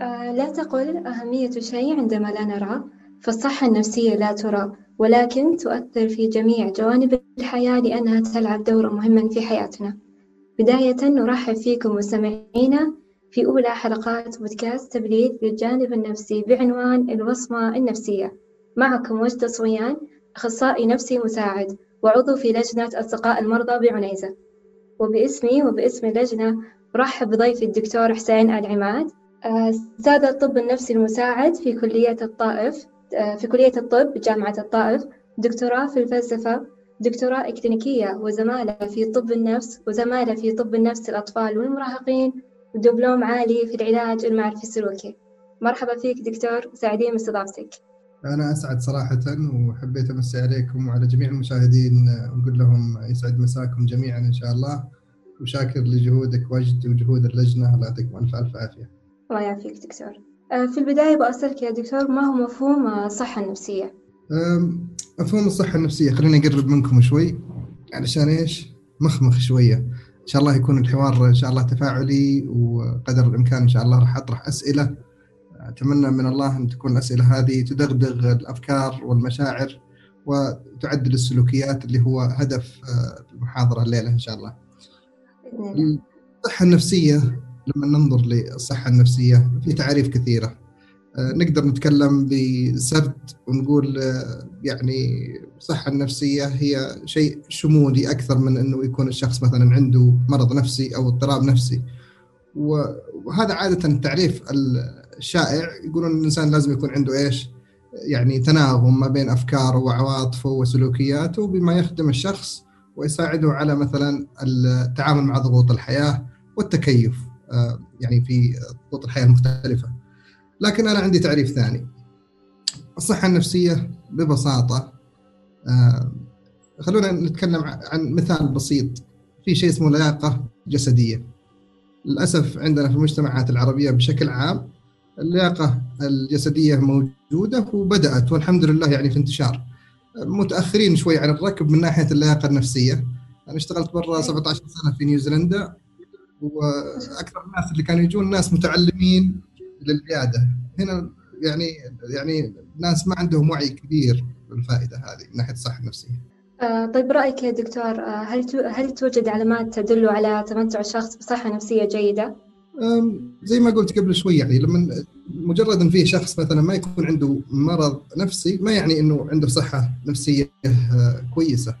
آه لا تقل أهمية شيء عندما لا نرى فالصحة النفسية لا ترى ولكن تؤثر في جميع جوانب الحياة لأنها تلعب دورا مهما في حياتنا. بداية نرحب فيكم مستمعينا في أولى حلقات بودكاست تبليد للجانب النفسي بعنوان الوصمة النفسية. معكم وجدة صويان أخصائي نفسي مساعد وعضو في لجنة أصدقاء المرضى بعنيزة. وباسمي وباسم اللجنة أرحب بضيفي الدكتور حسين العماد أستاذ الطب النفسي المساعد في كلية الطائف في كلية الطب بجامعة الطائف دكتوراه في الفلسفة دكتوراه إكلينيكية وزمالة في طب النفس وزمالة في طب النفس الأطفال والمراهقين ودبلوم عالي في العلاج المعرفي السلوكي. مرحبا فيك دكتور سعيدين باستضافتك أنا أسعد صراحة وحبيت أمسي عليكم وعلى جميع المشاهدين ونقول لهم يسعد مساكم جميعا إن شاء الله وشاكر لجهودك وجد وجهود اللجنة الله يعطيكم ألف ألف عافية. الله يعافيك دكتور؟ في البداية بأسألك يا دكتور ما هو مفهوم الصحة النفسية؟ مفهوم الصحة النفسية. خليني أقرب منكم شوي. علشان إيش؟ مخمخ شوية. إن شاء الله يكون الحوار إن شاء الله تفاعلي وقدر الإمكان إن شاء الله راح أطرح أسئلة. أتمنى من الله أن تكون الأسئلة هذه تدغدغ الأفكار والمشاعر وتعدل السلوكيات اللي هو هدف المحاضرة الليلة إن شاء الله. الصحة النفسية لما ننظر للصحة النفسية في تعاريف كثيرة. نقدر نتكلم بسرد ونقول يعني الصحة النفسية هي شيء شمولي أكثر من أنه يكون الشخص مثلا عنده مرض نفسي أو اضطراب نفسي. وهذا عادة التعريف الشائع. يقولون الإنسان لازم يكون عنده إيش؟ يعني تناغم ما بين أفكاره وعواطفه وسلوكياته بما يخدم الشخص ويساعده على مثلا التعامل مع ضغوط الحياة والتكيف. يعني في ضغوط الحياة المختلفة لكن أنا عندي تعريف ثاني. الصحة النفسية ببساطة خلونا نتكلم عن مثال بسيط. في شيء اسمه لياقة جسدية. للأسف عندنا في المجتمعات العربية بشكل عام اللياقة الجسدية موجودة وبدأت والحمد لله يعني في انتشار. متأخرين شوي عن الركب من ناحية اللياقة النفسية. أنا اشتغلت برا 17 سنة في نيوزيلندا. وأكثر الناس اللي كانوا يجون ناس متعلمين للقيادة هنا يعني يعني ناس ما عندهم وعي كبير بالفائدة هذه من ناحية الصحة النفسية. طيب رأيك يا دكتور هل هل توجد علامات تدل على تمتع الشخص بصحة نفسية جيدة؟ زي ما قلت قبل شوي يعني لما مجرد إن في شخص مثلا ما يكون عنده مرض نفسي ما يعني إنه عنده صحة نفسية كويسة.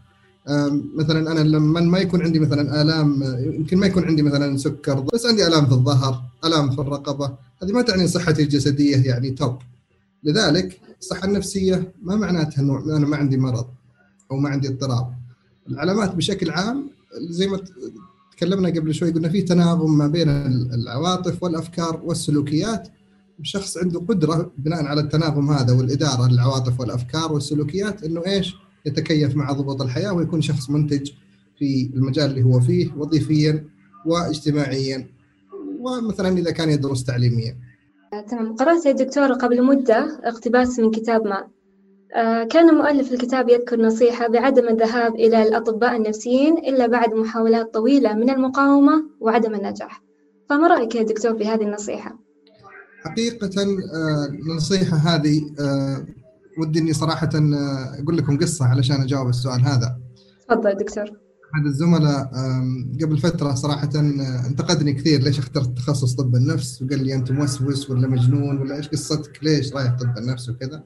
مثلا أنا لما ما يكون عندي مثلا آلام يمكن ما يكون عندي مثلا سكر بس عندي آلام في الظهر آلام في الرقبة هذه ما تعني صحتي الجسدية يعني توب لذلك الصحة النفسية ما معناتها إنه أنا ما عندي مرض أو ما عندي اضطراب. العلامات بشكل عام زي ما تكلمنا قبل شوي قلنا في تناغم ما بين العواطف والأفكار والسلوكيات. الشخص عنده قدرة بناء على التناغم هذا والإدارة للعواطف والأفكار والسلوكيات إنه إيش؟ يتكيف مع ضغوط الحياة ويكون شخص منتج في المجال اللي هو فيه وظيفيا واجتماعيا ومثلا إذا كان يدرس تعليميا. تمام قرأت يا دكتور قبل مدة اقتباس من كتاب ما كان مؤلف الكتاب يذكر نصيحة بعدم الذهاب إلى الأطباء النفسيين إلا بعد محاولات طويلة من المقاومة وعدم النجاح فما رأيك يا دكتور في هذه النصيحة؟ حقيقة النصيحة هذه ودي إني صراحة أقول لكم قصة علشان أجاوب السؤال هذا. تفضل دكتور. أحد الزملاء قبل فترة صراحة انتقدني كثير ليش اخترت تخصص طب النفس وقال لي أنت موسوس ولا مجنون ولا إيش قصتك ليش رايح طب النفس وكذا.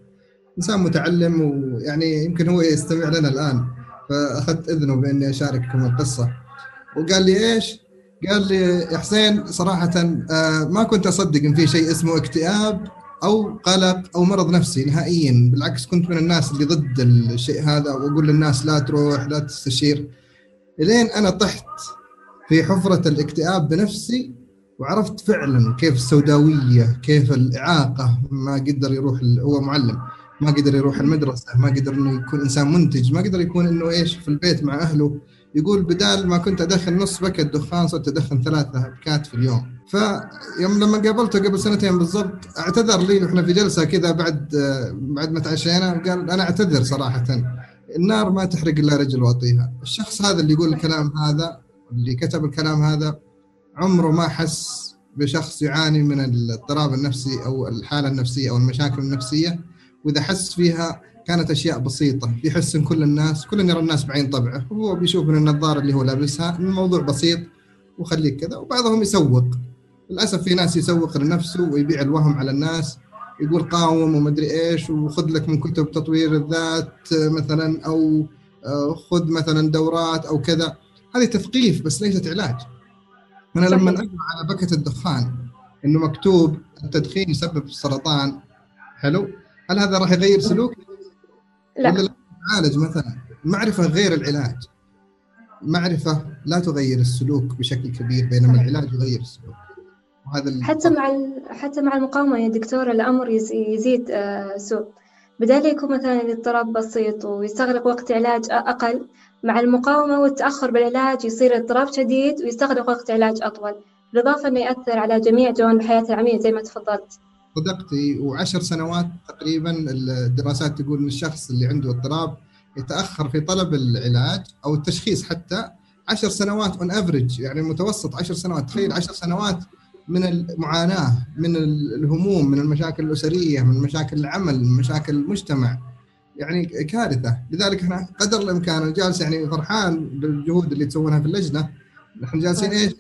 إنسان متعلم ويعني يمكن هو يستمع لنا الآن فأخذت إذنه بإني أشارككم القصة. وقال لي إيش؟ قال لي يا حسين صراحة ما كنت أصدق إن في شيء اسمه اكتئاب أو قلق أو مرض نفسي نهائيا. بالعكس كنت من الناس اللي ضد الشيء هذا وأقول للناس لا تروح لا تستشير. إلين أنا طحت في حفرة الاكتئاب بنفسي وعرفت فعلا كيف السوداوية كيف الإعاقة. ما قدر يروح هو معلم. ما قدر يروح المدرسة ما قدر إنه يكون إنسان منتج. ما قدر يكون إنه إيش في البيت مع أهله. يقول بدال ما كنت أدخن نص بكت دخان صرت أدخن ثلاثة بكات في اليوم. فيوم لما قابلته قبل سنتين بالضبط اعتذر لي وإحنا في جلسة كذا بعد بعد ما تعشينا قال أنا أعتذر صراحة. النار ما تحرق إلا رجل وطيها الشخص هذا اللي يقول الكلام هذا اللي كتب الكلام هذا عمره ما حس بشخص يعاني من الاضطراب النفسي أو الحالة النفسية أو المشاكل النفسية. وإذا حس فيها كانت أشياء بسيطة. يحس إن كل الناس كل يرى الناس بعين طبعه. وهو بيشوف من النظارة اللي هو لابسها الموضوع بسيط وخليك كذا وبعضهم يسوق. للأسف في ناس يسوق لنفسه ويبيع الوهم على الناس. يقول قاوم ومدري إيش وخذ لك من كتب تطوير الذات مثلا أو آه، خذ مثلا دورات أو كذا. هذه تثقيف بس ليست علاج. أنا لما أقرأ على بكه الدخان إنه مكتوب التدخين يسبب السرطان حلو؟ هل هذا راح يغير سلوك؟ لا. ولا يعالج مثلا. المعرفه غير العلاج. معرفة لا تغير السلوك بشكل كبير بينما العلاج يغير السلوك. وهذا حتى مع حتى مع المقاومة يا دكتور الأمر يزيد آه، سوء. بدال يكون مثلا الاضطراب بسيط ويستغرق وقت علاج أقل. مع المقاومة والتأخر بالعلاج يصير اضطراب شديد ويستغرق وقت علاج أطول. بالإضافة انه ياثر على جميع جوانب الحياة العملية زي ما تفضلت. صدقتي وعشر سنوات تقريبا الدراسات تقول إن الشخص اللي عنده اضطراب يتأخر في طلب العلاج أو التشخيص حتى عشر سنوات on average يعني المتوسط عشر سنوات. تخيل عشر سنوات من المعاناة من الهموم من المشاكل الأسرية من مشاكل العمل من مشاكل المجتمع يعني كارثة. لذلك إحنا قدر الإمكان أنا جالس يعني فرحان بالجهود اللي تسوونها في اللجنة. نحن جالسين إيش؟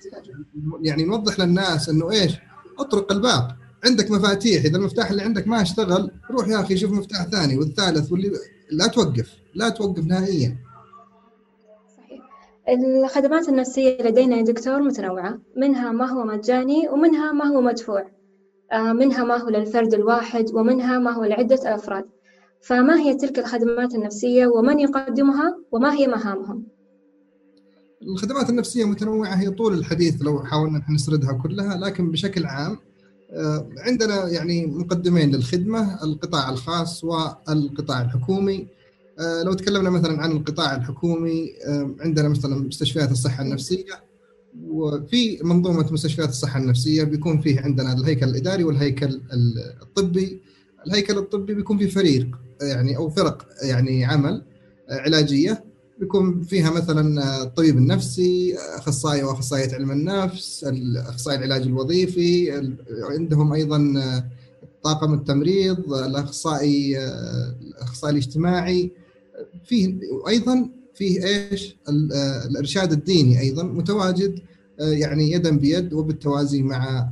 يعني نوضح للناس إنه إيش؟ أطرق الباب. عندك مفاتيح إذا المفتاح اللي عندك ما اشتغل روح يا أخي شوف مفتاح ثاني والثالث واللي لا توقف لا توقف نهائيا. صحيح. الخدمات النفسية لدينا يا دكتور متنوعة منها ما هو مجاني ومنها ما هو مدفوع. آه، منها ما هو للفرد الواحد ومنها ما هو لعدة أفراد. فما هي تلك الخدمات النفسية ومن يقدمها وما هي مهامهم؟ الخدمات النفسية متنوعة هي طول الحديث لو حاولنا نسردها كلها لكن بشكل عام عندنا يعني مقدمين للخدمة القطاع الخاص والقطاع الحكومي. آه، لو تكلمنا مثلا عن القطاع الحكومي آه، عندنا مثلا مستشفيات الصحة النفسية وفي منظومة مستشفيات الصحة النفسية بيكون فيه عندنا الهيكل الإداري والهيكل الطبي. الهيكل الطبي بيكون فيه فريق يعني أو فرق يعني عمل علاجية. بيكون فيها مثلا الطبيب النفسي أخصائي وأخصائية علم النفس أخصائي العلاج الوظيفي عندهم أيضا طاقم التمريض الأخصائي الأخصائي الاجتماعي. فيه أيضا فيه إيش؟ الإرشاد الديني أيضا متواجد يعني يدا بيد وبالتوازي مع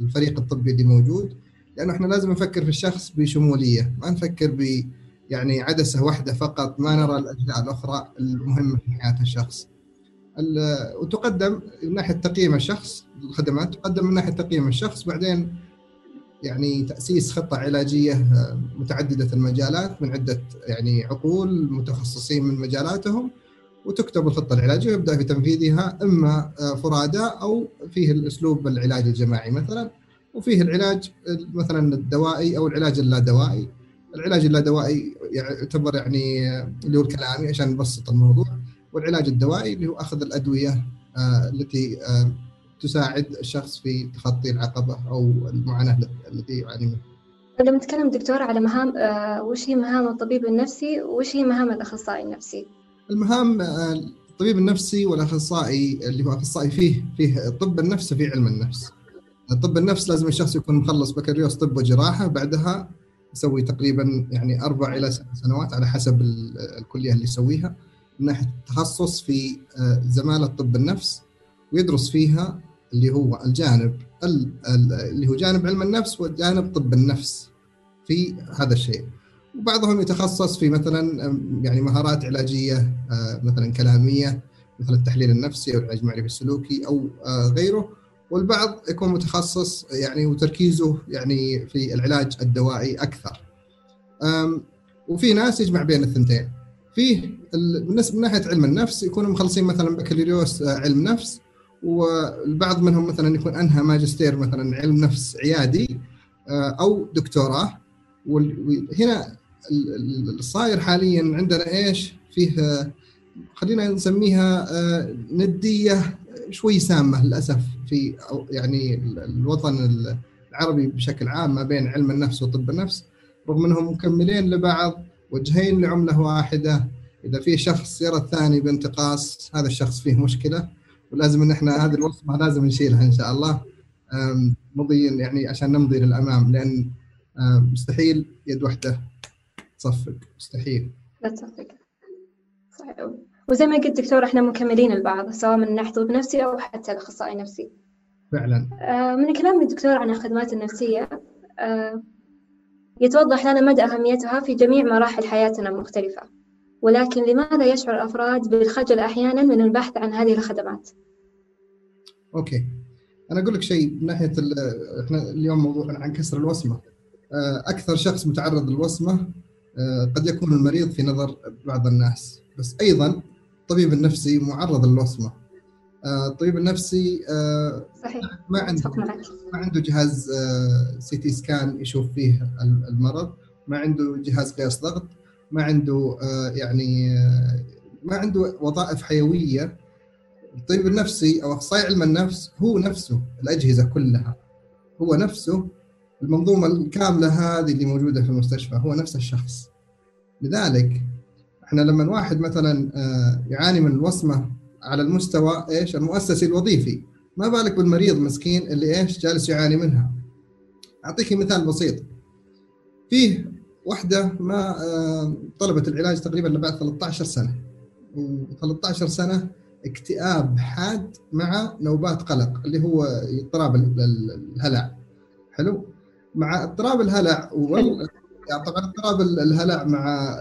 الفريق الطبي اللي موجود. لأنه إحنا لازم نفكر في الشخص بشمولية ما نفكر ب يعني عدسة واحدة فقط ما نرى الاجزاء الأخرى المهمة في حياة الشخص. وتقدم من ناحية تقييم الشخص الخدمات تقدم من ناحية تقييم الشخص بعدين يعني تأسيس خطة علاجية آه، متعددة المجالات من عدة يعني عقول متخصصين من مجالاتهم وتكتب الخطة العلاجية ويبدأ في تنفيذها إما آه، فرادى أو فيه الأسلوب العلاج الجماعي مثلا وفيه العلاج مثلا الدوائي أو العلاج اللا دوائي العلاج اللادوائي يعتبر يعني اللي هو الكلامي عشان نبسط الموضوع والعلاج الدوائي اللي هو أخذ الأدوية آه، التي آه، تساعد الشخص في تخطي العقبة أو المعاناة التي يعاني منها. لما نتكلم دكتور على مهام آه، وش هي مهام الطبيب النفسي وش هي مهام الأخصائي النفسي؟ المهام الطبيب النفسي والأخصائي اللي هو أخصائي فيه فيه طب النفس في علم النفس. طب النفس لازم الشخص يكون مخلص بكالوريوس طب وجراحة بعدها يسوي تقريبا يعني أربع إلى ست سنوات على حسب الكلية اللي يسويها من ناحية التخصص في آه، زمالة طب النفس ويدرس فيها اللي هو الجانب اللي هو جانب علم النفس وجانب طب النفس في هذا الشيء. وبعضهم يتخصص في مثلا يعني مهارات علاجية آه، مثلا كلامية مثل التحليل النفسي أو العلاج المعرفي السلوكي أو آه، غيره. والبعض يكون متخصص يعني وتركيزه يعني في العلاج الدوائي أكثر. وفي ناس يجمع بين الثنتين. فيه من ناحية علم النفس يكونوا مخلصين مثلا بكالوريوس آه، علم نفس والبعض منهم مثلا يكون أنهى ماجستير مثلا علم نفس عيادي آه، أو دكتوراه وهنا الصاير حاليا عندنا إيش؟ فيه آه، خلينا نسميها ندية شوي سامة للأسف في يعني الوطن العربي بشكل عام ما بين علم النفس وطب النفس رغم أنهم مكملين لبعض وجهين لعملة واحدة. إذا في شخص يرى الثاني بانتقاص هذا الشخص فيه مشكلة ولازم إن إحنا هذه الوصمه لازم نشيلها إن شاء الله. مضي يعني عشان نمضي للأمام لأن مستحيل يد واحدة تصفق مستحيل. لا تصفق. صحيح. وزي ما قلت دكتور إحنا مكملين البعض سواء من ناحية طبيب نفسي أو حتى الأخصائي النفسي. فعلا. آه، من كلام الدكتور عن الخدمات النفسية آه، يتوضح لنا مدى أهميتها في جميع مراحل حياتنا المختلفة. ولكن لماذا يشعر الأفراد بالخجل أحيانا من البحث عن هذه الخدمات؟ أوكي. أنا أقول لك شيء من ناحية إحنا اليوم موضوعنا عن كسر الوسمة. آه، أكثر شخص متعرض للوسمة قد يكون المريض في نظر بعض الناس. بس أيضا الطبيب النفسي معرض للوصمة. آه، الطبيب النفسي آه، صحيح. ما عنده ما عنده جهاز CT scan يشوف فيه المرض. ما عنده جهاز قياس ضغط. ما عنده آه، يعني ما عنده وظائف حيوية. الطبيب النفسي أو أخصائي علم النفس هو نفسه الأجهزة كلها. هو نفسه المنظومة الكاملة هذه اللي موجودة في المستشفى هو نفس الشخص. لذلك إحنا لما واحد مثلا آه، يعاني من الوصمة على المستوى إيش؟ المؤسسي الوظيفي. ما بالك بالمريض مسكين اللي إيش؟ جالس يعاني منها. أعطيك مثال بسيط. فيه واحدة ما آه، طلبت العلاج تقريبا بعد 13 سنة. و13 سنة اكتئاب حاد مع نوبات قلق اللي هو اضطراب الهلع. حلو؟ مع اضطراب الهلع يعني طبعا اضطراب الهلع مع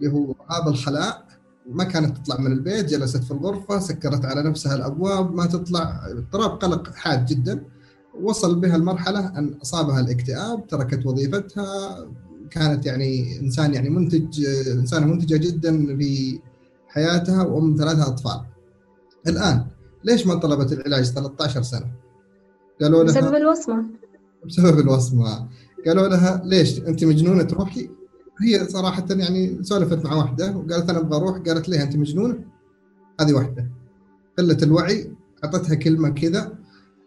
اللي هو هذا الخلاء ما كانت تطلع من البيت جلست في الغرفة سكرت على نفسها الأبواب ما تطلع اضطراب قلق حاد جدا. وصل بها المرحلة أن أصابها الاكتئاب تركت وظيفتها. كانت يعني إنسان يعني منتج إنسانة منتجة جدا في حياتها وأم ثلاثة أطفال. الآن ليش ما طلبت العلاج 13 سنة؟ قالوا لها بسبب الوصمة. بسبب الوصمة. قالوا لها ليش أنت مجنونة تروحي؟ هي صراحة يعني سولفت مع واحدة وقالت أنا أبغى أروح قالت ليه أنت مجنونة؟ هذه واحدة. قله الوعي أعطتها كلمة كذا.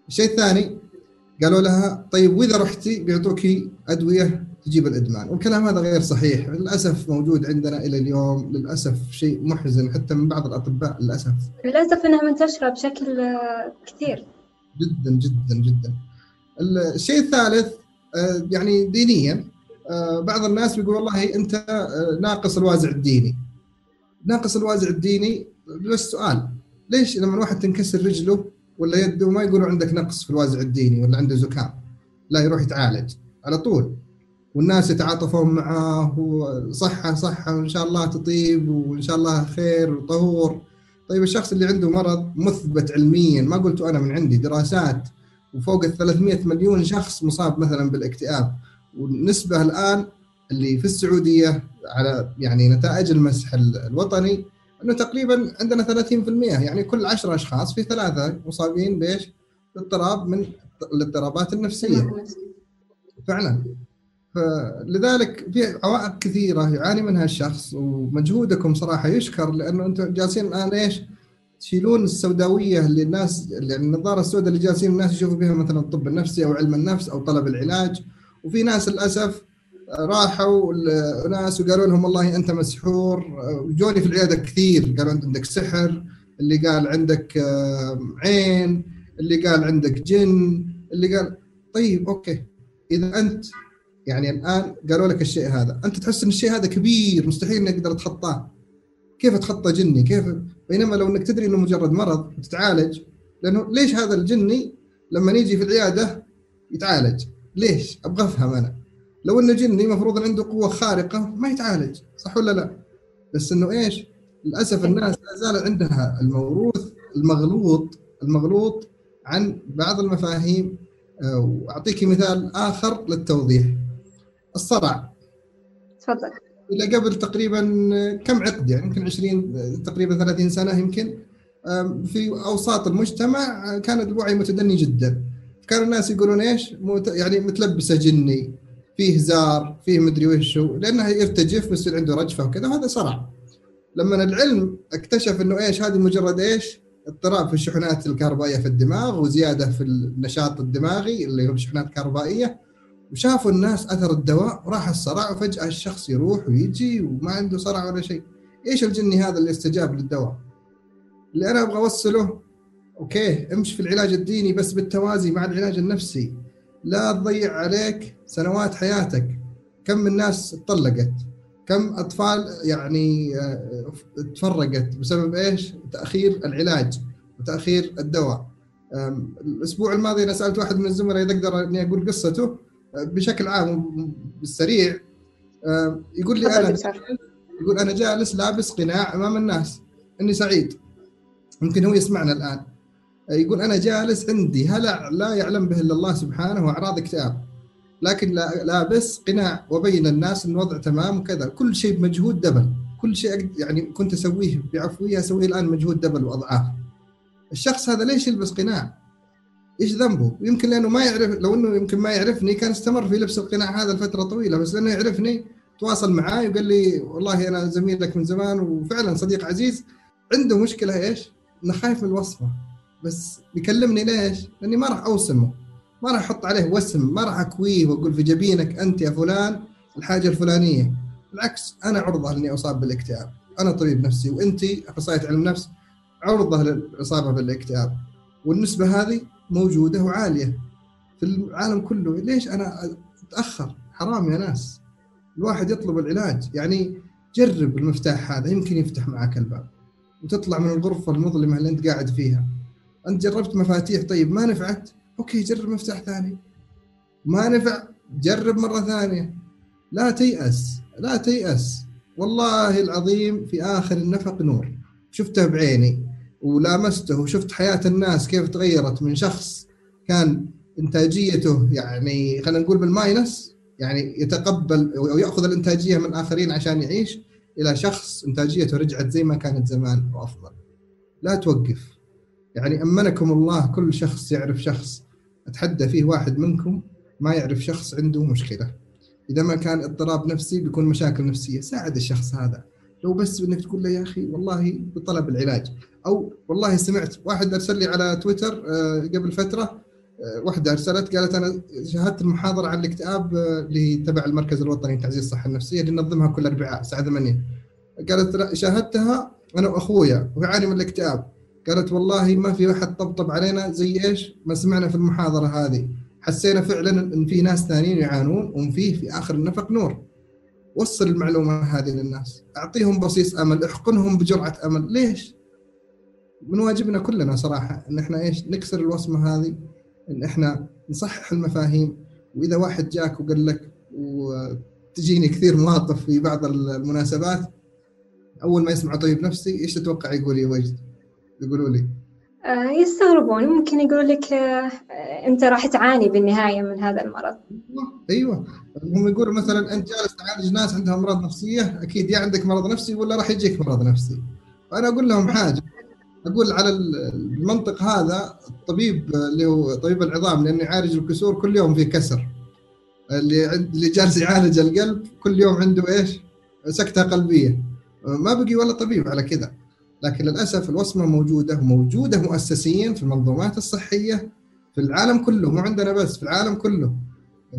الشيء الثاني قالوا لها طيب وإذا رحتي بيعطوكي أدوية تجيب الإدمان. والكلام هذا غير صحيح. للأسف موجود عندنا إلى اليوم للأسف شيء محزن حتى من بعض الأطباء للأسف. للأسف إنها منتشرة بشكل كثير. جدا جدا جدا. الشيء الثالث آه، يعني دينيا. بعض الناس بيقول والله انت آه، ناقص الوازع الديني. ناقص الوازع الديني بس سؤال؟ ليش لما واحد تنكسر رجله ولا يده ما يقولوا عندك نقص في الوازع الديني ولا عنده زكام لا يروح يتعالج على طول. والناس يتعاطفون معاه وصحة صحة وإن شاء الله تطيب وإن شاء الله خير وطهور. طيب الشخص اللي عنده مرض مثبت علميا ما قلت أنا من عندي دراسات وفوق ال 300 مليون شخص مصاب مثلا بالإكتئاب والنسبة الآن اللي في السعودية على يعني نتائج المسح الوطني إنه تقريبا عندنا 30% يعني كل 10 أشخاص في ثلاثة مصابين بإيش؟ باضطراب من الاضطرابات النفسية فعلا فلذلك في عوائق كثيرة يعاني منها الشخص ومجهودكم صراحة يشكر لأنه أنتم جالسين الآن إيش؟ تشيلون السوداوية اللي الناس يعني النظاره السوداء اللي جالسين الناس يشوفوا بها مثلا الطب النفسي أو علم النفس أو طلب العلاج وفي ناس للأسف راحوا ناس وقالوا لهم والله أنت مسحور. جوني في العيادة كثير قالوا أنت عندك سحر اللي قال عندك عين اللي قال عندك جن اللي قال طيب أوكي. إذا أنت يعني الآن قالوا لك الشيء هذا أنت تحس إن الشيء هذا كبير مستحيل إنك تقدر تخطاه. كيف اتخطى جني؟ كيف؟ بينما لو إنك تدري إنه مجرد مرض وتتعالج لأنه ليش هذا الجني لما يجي في العيادة يتعالج؟ ليش؟ أبغى أفهم أنا. لو انه جني المفروض عنده قوة خارقة ما يتعالج صح ولا لا؟ بس إنه إيش؟ للأسف الناس لا زال عندها الموروث المغلوط المغلوط عن بعض المفاهيم. آه، وأعطيك مثال آخر للتوضيح. الصرع. تفضل. إلى قبل تقريبا كم عقد؟ يعني يمكن 20 تقريبا 30 سنة يمكن. في أوساط المجتمع كان الوعي متدني جدا. كان الناس يقولون إيش؟ يعني متلبسة جني فيه زار فيه مدري وش لأنه يرتجف بيصير عنده رجفة وكذا وهذا صرع. لما العلم اكتشف إنه إيش؟ هذه مجرد إيش؟ اضطراب في الشحنات الكهربائية في الدماغ وزيادة في النشاط الدماغي اللي هو الشحنات الكهربائية. وشافوا الناس أثر الدواء وراح الصرع وفجأة الشخص يروح ويجي وما عنده صرع ولا شيء. إيش الجني هذا اللي استجاب للدواء؟ اللي أنا أبغى أوصله أوكي امشي في العلاج الديني بس بالتوازي مع العلاج النفسي. لا تضيع عليك سنوات حياتك. كم من ناس تطلقت كم أطفال يعني آه، تفرقت؟ بسبب إيش؟ تأخير العلاج وتأخير الدواء. الأسبوع الماضي أنا سألت واحد من الزملاء إذا أقدر إني أقول قصته آه، بشكل عام بالسريع. يقول لي أنا يقول أنا جالس لابس قناع أمام الناس. إني سعيد. يمكن هو يسمعنا الآن. يقول أنا جالس عندي هلع لا يعلم به إلا الله سبحانه وأعراض اكتئاب لكن لابس قناع وبين الناس إن الوضع تمام وكذا كل شيء بمجهود دبل كل شيء يعني كنت أسويه بعفوية أسويه الآن مجهود دبل وأضعاف الشخص هذا ليش يلبس قناع؟ إيش ذنبه؟ يمكن لأنه ما يعرف لو إنه يمكن ما يعرفني كان استمر في لبس القناع هذا لفترة طويلة بس لأنه يعرفني تواصل معي وقال لي والله أنا زميلك من زمان وفعلا صديق عزيز عنده مشكلة إيش؟ إنه خايف من الوصفة بس بيكلمني ليش؟ لأني ما راح أوسمه. ما راح أحط عليه وسم ما راح أكويه وأقول في جبينك أنت يا فلان الحاجة الفلانية. بالعكس أنا عرضة اني أصاب بالاكتئاب. أنا طبيب نفسي وأنت اخصائيه علم نفس عرضة للإصابة بالاكتئاب. والنسبة هذه موجودة وعالية في العالم كله. ليش أنا أتأخر؟ حرام يا ناس. الواحد يطلب العلاج. يعني جرب المفتاح هذا يمكن يفتح معك الباب وتطلع من الغرفة المظلمة اللي أنت قاعد فيها. أنت جربت مفاتيح طيب ما نفعت؟ أوكي جرب مفتاح ثاني. ما نفع؟ جرب مرة ثانية. لا تيأس لا تيأس. والله العظيم في آخر النفق نور. شفته بعيني ولامسته وشفت حياة الناس كيف تغيرت من شخص كان إنتاجيته يعني خلينا نقول بالماينس يعني يتقبل أو ياخذ الإنتاجية من الاخرين عشان يعيش إلى شخص إنتاجيته رجعت زي ما كانت زمان وأفضل. لا توقف. يعني أمنكم الله كل شخص يعرف شخص أتحدى فيه واحد منكم ما يعرف شخص عنده مشكلة. إذا ما كان اضطراب نفسي بيكون مشاكل نفسية. ساعد الشخص هذا. لو بس إنك تقول له يا أخي والله بطلب العلاج. أو والله سمعت واحد أرسل لي على تويتر آه، قبل فترة آه، واحدة أرسلت قالت أنا شاهدت المحاضرة عن الاكتئاب آه، اللي تبع المركز الوطني لتعزيز الصحه النفسية اللي ننظمها كل أربعاء الساعة 8 قالت شاهدتها أنا وأخويا ويعاني من الاكتئاب. قالت والله ما في أحد طبطب علينا زي إيش؟ ما سمعنا في المحاضرة هذه. حسينا فعلا إن في ناس ثانيين يعانون وإن فيه في آخر النفق نور. وصل المعلومة هذه للناس. أعطيهم بصيص أمل احقنهم بجرعة أمل. ليش؟ من واجبنا كلنا صراحة إن إحنا إيش؟ نكسر الوصمة هذه إن إحنا نصحح المفاهيم. وإذا واحد جاك وقال لك وتجيني كثير مواقف في بعض المناسبات أول ما يسمع طبيب نفسي إيش تتوقع يقول يا وجد؟ يقولوا لي؟ آه، يستغربون. ممكن يقول لك آه، أنت راح تعاني بالنهاية من هذا المرض. أيوه. هم يقولوا مثلا أنت جالس تعالج ناس عندها أمراض نفسية أكيد يا عندك مرض نفسي ولا راح يجيك مرض نفسي. فأنا أقول لهم حاجة. أقول على المنطق هذا الطبيب اللي هو طبيب العظام لأنه يعالج الكسور كل يوم في كسر. اللي اللي جالس يعالج القلب كل يوم عنده إيش؟ سكتة قلبية. ما بقي ولا طبيب على كذا. لكن للأسف الوصمة موجودة وموجودة مؤسسيا في المنظومات الصحية في العالم كله مو عندنا بس في العالم كله.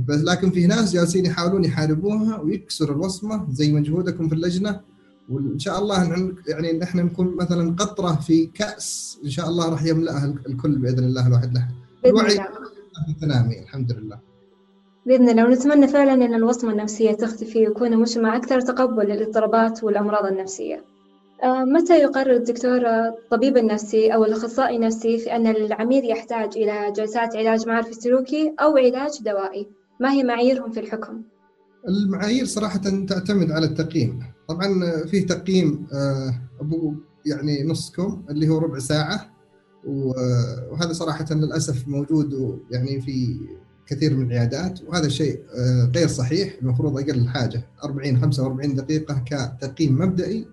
بس لكن في ناس جالسين يحاولون يحاربوها ويكسروا الوصمة زي مجهودكم في اللجنة. وإن شاء الله يعني إحنا نكون مثلا قطرة في كأس إن شاء الله راح يملأها الكل بإذن الله الواحد له. الوعي تنامي الحمد لله. بإذن الله. ونتمنى فعلا أن الوصمة النفسية تختفي ويكون المجتمع أكثر تقبل للاضطرابات والأمراض النفسية. آه، متى يقرر الدكتور الطبيب النفسي أو الأخصائي النفسي في أن العميل يحتاج إلى جلسات علاج معرفي سلوكي أو علاج دوائي؟ ما هي معاييرهم في الحكم؟ المعايير صراحة تعتمد على التقييم، طبعا فيه تقييم آه، أبو يعني نصكم اللي هو ربع ساعة وهذا صراحة للأسف موجود يعني في كثير من العيادات وهذا شيء آه، غير صحيح المفروض أقل حاجة 40 45 دقيقة كتقييم مبدئي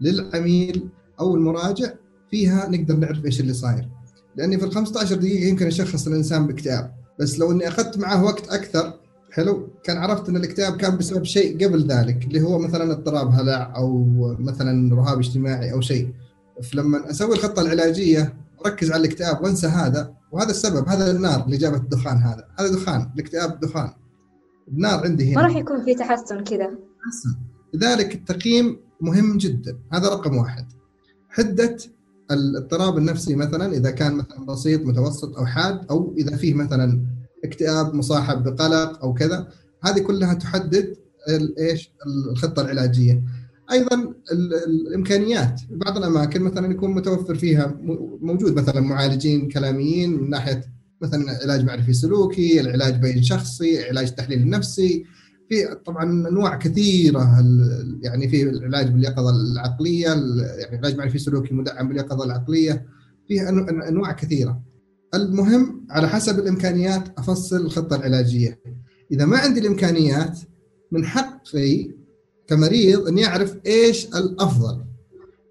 للعميل أو المراجع فيها نقدر نعرف إيش اللي صاير. لأني في ال 15 دقيقة يمكن أشخص الإنسان باكتئاب بس لو إني أخذت معه وقت أكثر حلو كان عرفت إن الاكتئاب كان بسبب شيء قبل ذلك اللي هو مثلا اضطراب هلع أو مثلا رهاب اجتماعي أو شيء. فلما أسوي الخطة العلاجية أركز على الاكتئاب وأنسى هذا وهذا السبب هذا النار اللي جابت الدخان هذا هذا دخان الاكتئاب دخان. النار عندي هنا. ما راح يكون في تحسن كذا. لذلك التقييم مهم جدا. هذا رقم واحد. حدة الاضطراب النفسي مثلا إذا كان مثلا بسيط متوسط أو حاد أو إذا فيه مثلا اكتئاب مصاحب بقلق أو كذا هذه كلها تحدد إيش؟ الخطة العلاجية. أيضا الإمكانيات. بعض الأماكن مثلا يكون متوفر فيها موجود مثلا معالجين كلاميين من ناحية مثلا علاج معرفي سلوكي، العلاج بين شخصي، علاج تحليل النفسي، في طبعا أنواع كثيرة يعني في العلاج باليقظة العقلية، يعني علاج معرفي سلوكي مدعم باليقظة العقلية، في أنواع كثيرة. المهم على حسب الإمكانيات أفصل الخطة العلاجية. إذا ما عندي الإمكانيات من حقي كمريض أني أعرف إيش الأفضل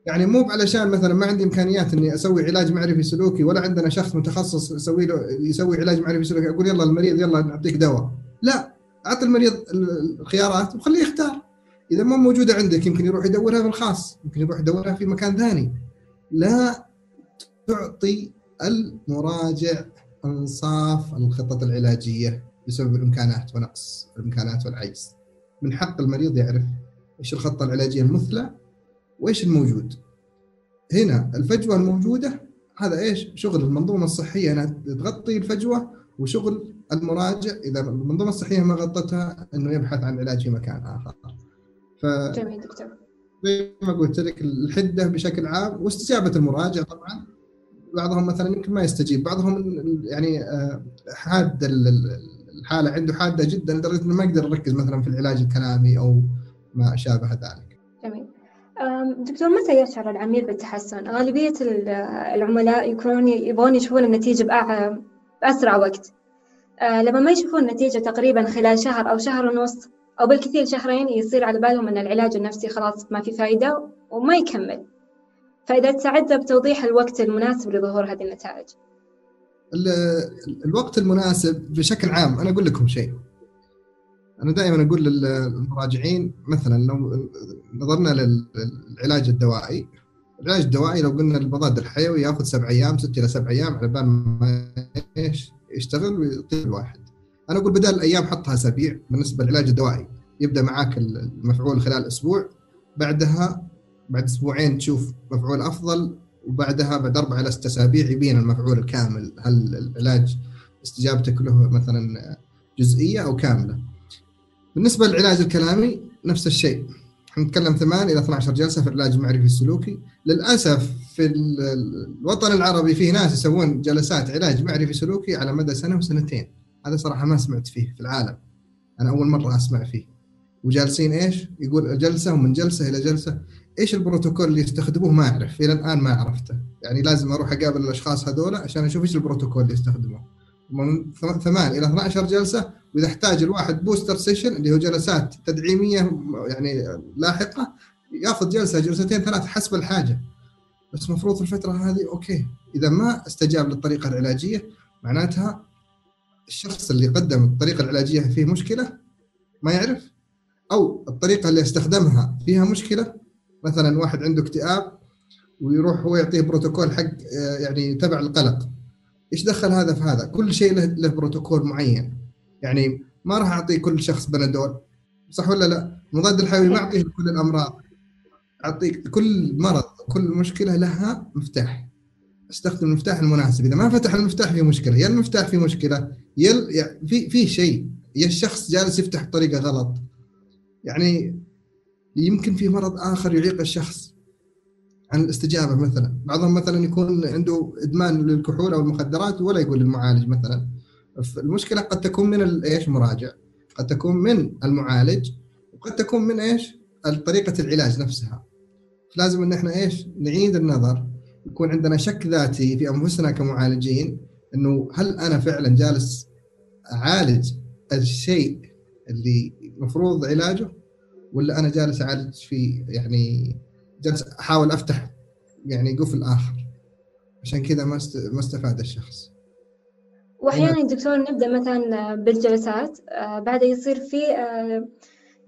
يعني مو علشان مثلا ما عندي إمكانيات أني أسوي علاج معرفي سلوكي ولا عندنا شخص متخصص يسوي له يسوي علاج معرفي سلوكي أقول يلا المريض يلا نعطيك دواء لا اعطي المريض الخيارات وخليه يختار. إذا ما موجودة عندك يمكن يروح يدورها في الخاص يمكن يروح يدورها في مكان ثاني. لا تعطي المراجع أنصاف الخطط العلاجية بسبب الإمكانات ونقص الإمكانات والعجز. من حق المريض يعرف إيش الخطة العلاجية المثلى وإيش الموجود. هنا الفجوة الموجودة هذا إيش؟ شغل المنظومة الصحية إنها تغطي الفجوة وشغل المراجع إذا المنظومه الصحية ما غطتها إنه يبحث عن علاج في مكان آخر ف جميل دكتور زي ما قلت لك الحدة بشكل عام واستجابة المراجع طبعا بعضهم مثلا يمكن ما يستجيب بعضهم يعني آه، حاد الحالة عنده حادة جدا لدرجة إنه ما يقدر يركز مثلا في العلاج الكلامي أو ما شابه ذلك. جميل. دكتور متى يشعر العميل بالتحسن؟ غالبية العملاء يكونون يبغون يشوفون النتيجة بأسرع وقت. أه، لما ما يشوفون النتيجة تقريبا خلال شهر أو شهر ونص أو بالكثير شهرين يصير على بالهم أن العلاج النفسي خلاص ما في فائدة وما يكمل. فإذا تساعدنا بتوضيح الوقت المناسب لظهور هذه النتائج. الوقت المناسب بشكل عام أنا أقول لكم شيء أنا دائما أقول للمراجعين مثلا لو نظرنا للعلاج الدوائي العلاج الدوائي لو قلنا المضاد الحيوي ياخذ سبع أيام ست إلى سبع أيام على بال ما إيش يشتغل ويطيب الواحد. أنا أقول بدل الأيام حطها أسابيع بالنسبة للعلاج الدوائي. يبدأ معاك المفعول خلال أسبوع بعدها بعد أسبوعين تشوف مفعول أفضل وبعدها بعد أربع إلى ست أسابيع يبين المفعول الكامل هل العلاج استجابتك له مثلا جزئية أو كاملة. بالنسبة للعلاج الكلامي نفس الشيء. نتكلم 8 إلى 12 جلسة في العلاج المعرفي السلوكي. للأسف في الوطن العربي فيه ناس يسوون جلسات علاج معرفي سلوكي على مدى سنة وسنتين. هذا صراحة ما سمعت فيه في العالم. أنا أول مرة أسمع فيه. وجالسين إيش؟ يقول جلسة ومن جلسة إلى جلسة. إيش البروتوكول اللي يستخدموه؟ ما أعرف. إلى الآن ما عرفته. يعني لازم أروح أقابل الأشخاص هذول عشان أشوف إيش البروتوكول اللي يستخدموه. من 8 إلى 12 جلسة وإذا احتاج الواحد booster session اللي هو جلسات تدعيمية يعني لاحقة يأخذ جلسة جلستين ثلاث حسب الحاجة. بس المفروض في الفترة هذه okay. إذا ما استجاب للطريقة العلاجية معناتها الشخص اللي قدم الطريقة العلاجية فيه مشكلة ما يعرف. أو الطريقة اللي استخدمها فيها مشكلة مثلا واحد عنده اكتئاب ويروح هو يعطيه بروتوكول حق يعني تبع القلق. إيش دخل هذا في هذا؟ كل شيء له, له بروتوكول معين. يعني ما راح أعطي كل شخص بنادول. صح ولا لا؟ المضاد الحيوي ما اعطيه كل الأمراض. اعطيك كل مرض كل مشكلة لها مفتاح. أستخدم المفتاح المناسب. إذا ما فتح المفتاح في مشكلة يا المفتاح في مشكلة يا في في شيء. يا الشخص جالس يفتح بطريقه غلط. يعني يمكن في مرض آخر يعيق الشخص عن الاستجابة مثلا. بعضهم مثلا يكون عنده إدمان للكحول أو المخدرات ولا يقول للمعالج مثلا. المشكلة قد تكون من إيش مراجع. قد تكون من المعالج وقد تكون من إيش طريقة العلاج نفسها. لازم إن إحنا إيش نعيد النظر. يكون عندنا شك ذاتي في أنفسنا كمعالجين إنه هل أنا فعلا جالس أعالج الشيء اللي المفروض علاجه ولا أنا جالس أعالج في يعني جالس أحاول أفتح يعني قفل آخر. عشان كذا ما ما استفاد الشخص. واحيانا دكتور نبدأ مثلا بالجلسات. آه، بعدها يصير في آه،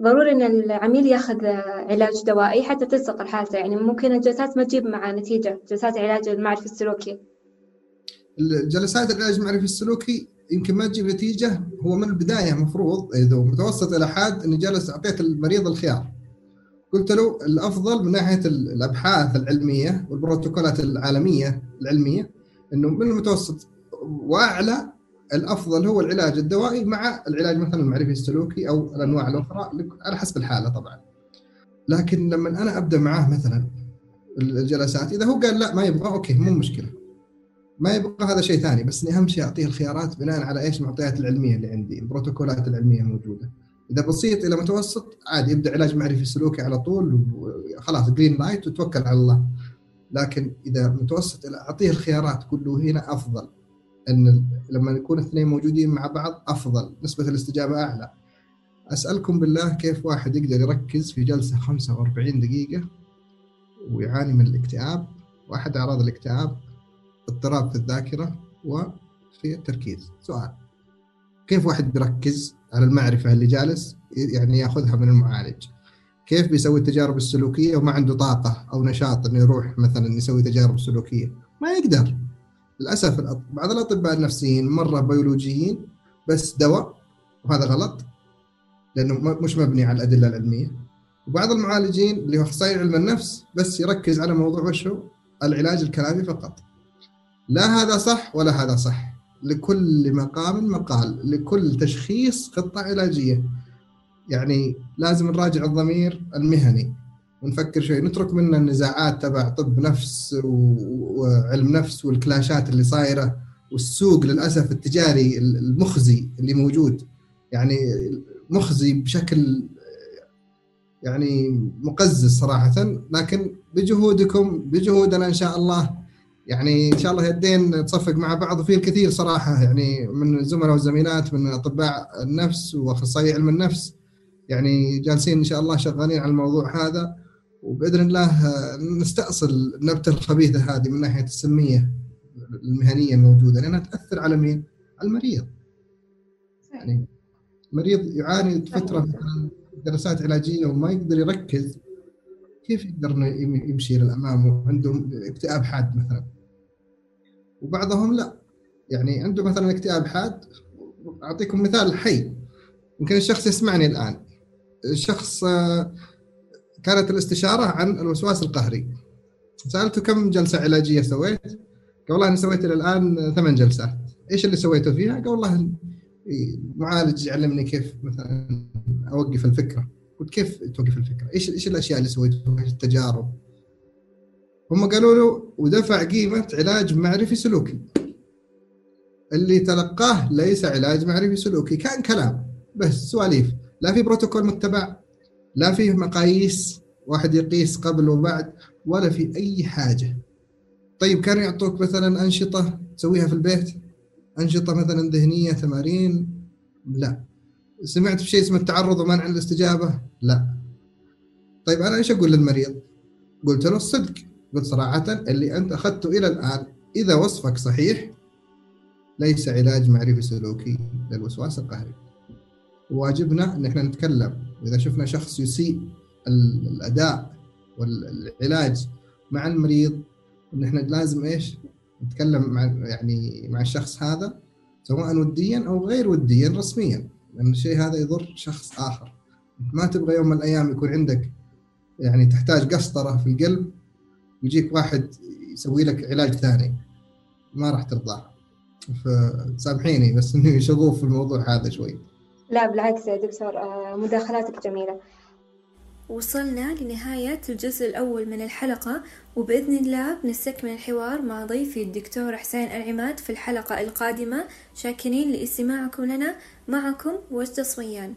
ضروري إن العميل يأخذ علاج دوائي حتى تلصق الحالة. يعني ممكن الجلسات ما تجيب مع نتيجة. جلسات العلاج المعرفي السلوكي. الجلسات العلاج المعرفي السلوكي يمكن ما تجيب نتيجة. هو من البداية مفروض إذا متوسط إلى حاد اني جالس اعطيت المريض الخيار. قلت له الأفضل من ناحية الأبحاث العلمية والبروتوكولات العالمية العلمية إنه من المتوسط واعلى الافضل هو العلاج الدوائي مع العلاج مثلا المعرفي السلوكي أو الأنواع الأخرى على حسب الحالة طبعا. لكن لما أنا أبدأ معاه مثلا الجلسات إذا هو قال لا ما يبغى okay مو مشكلة. ما يبغى هذا شيء ثاني بس إني اهم شيء أعطيه الخيارات بناء على إيش المعطيات العلمية اللي عندي، البروتوكولات العلمية الموجودة. إذا بسيط إلى متوسط عادي يبدأ علاج معرفي سلوكي على طول وخلاص green light وتوكل على الله. لكن إذا متوسط إلى أعطيه الخيارات قول له هنا أفضل إن لما يكون اثنين موجودين مع بعض أفضل نسبة الاستجابة أعلى. أسألكم بالله كيف واحد يقدر يركز في جلسة 45 دقيقة ويعاني من الاكتئاب؟ واحد أعراض الاكتئاب اضطراب في الذاكرة وفي التركيز. سؤال كيف واحد بيركز على المعرفة اللي جالس يعني يأخذها من المعالج؟ كيف بيسوي التجارب السلوكية وما عنده طاقة أو نشاط إنه يروح مثلا يسوي تجارب سلوكية؟ ما يقدر. للأسف بعض الأطباء النفسيين مرة بيولوجيين بس دواء وهذا غلط لأنه مش مبني على الأدلة العلمية. وبعض المعالجين اللي هو اخصائي علم النفس بس يركز على موضوع وش هو العلاج الكلامي فقط. لا هذا صح ولا هذا صح. لكل مقام مقال لكل تشخيص خطه علاجية. يعني لازم نراجع الضمير المهني. ونفكر شوي نترك منا النزاعات تبع طب نفس وعلم نفس والكلاشات اللي صايرة والسوق للأسف التجاري المخزي اللي موجود. يعني مخزي بشكل يعني مقزز صراحة لكن بجهودكم بجهودنا إن شاء الله. يعني إن شاء الله يدين تصفق مع بعض وفي الكثير صراحة يعني من الزملاء والزميلات من أطباء النفس وأخصائي علم النفس. يعني جالسين إن شاء الله شغالين على الموضوع هذا. وبإذن الله نستأصل النبتة الخبيثة هذه من ناحية السمية المهنية الموجودة لأنها تأثر على مين؟ على المريض. يعني مريض يعاني فترة جلسات علاجية وما يقدر يركز كيف يقدر يمشي للامام وعنده اكتئاب حاد مثلا؟ وبعضهم لا. يعني عنده مثلا اكتئاب حاد أعطيكم مثال حي. يمكن الشخص يسمعني الآن. الشخص كانت الاستشارة عن الوسواس القهري سألته كم جلسة علاجية سويت؟ قال والله أنا سويت إلى الآن ثمان جلسات إيش اللي سويته فيها؟ قال والله المعالج يعلمني كيف مثلا أوقف الفكرة قلت كيف توقف الفكرة؟ إيش إيش الأشياء اللي سويتها؟ إيش التجارب؟ هم قالوا له ودفع قيمة علاج معرفي سلوكي اللي تلقاه ليس علاج معرفي سلوكي كان كلام بس سواليف لا في بروتوكول متبع لا فيه مقاييس واحد يقيس قبل وبعد ولا في أي حاجة. طيب كانوا يعطوك مثلا أنشطة تسويها في البيت؟ أنشطة مثلا ذهنية تمارين؟ لا. سمعت في شيء اسمه التعرض ومنع الاستجابة؟ لا. طيب أنا إيش أقول للمريض؟ قلت له الصدق. قلت صراحة اللي أنت أخذته إلى الآن إذا وصفك صحيح ليس علاج معرفي سلوكي للوسواس القهري. واجبنا إن إحنا نتكلم وإذا شفنا شخص يسيء الأداء والعلاج مع المريض ان إحنا لازم إيش؟ نتكلم مع يعني مع الشخص هذا سواء وديا أو غير وديا رسميا لأن الشيء هذا يضر شخص آخر. ما تبغى يوم من الأيام يكون عندك يعني تحتاج قسطرة في القلب ويجيك واحد يسوي لك علاج ثاني. ما راح ترضاه فسامحيني بس إني شغوف في الموضوع هذا شوي. لا بالعكس يا دكتور آه، مداخلاتك جميلة. وصلنا لنهاية الجزء الأول من الحلقة وبإذن الله بنستكمل الحوار مع ضيفي الدكتور حسين العماد في الحلقة القادمة. شاكرين لإستماعكم لنا معكم وجدة صويان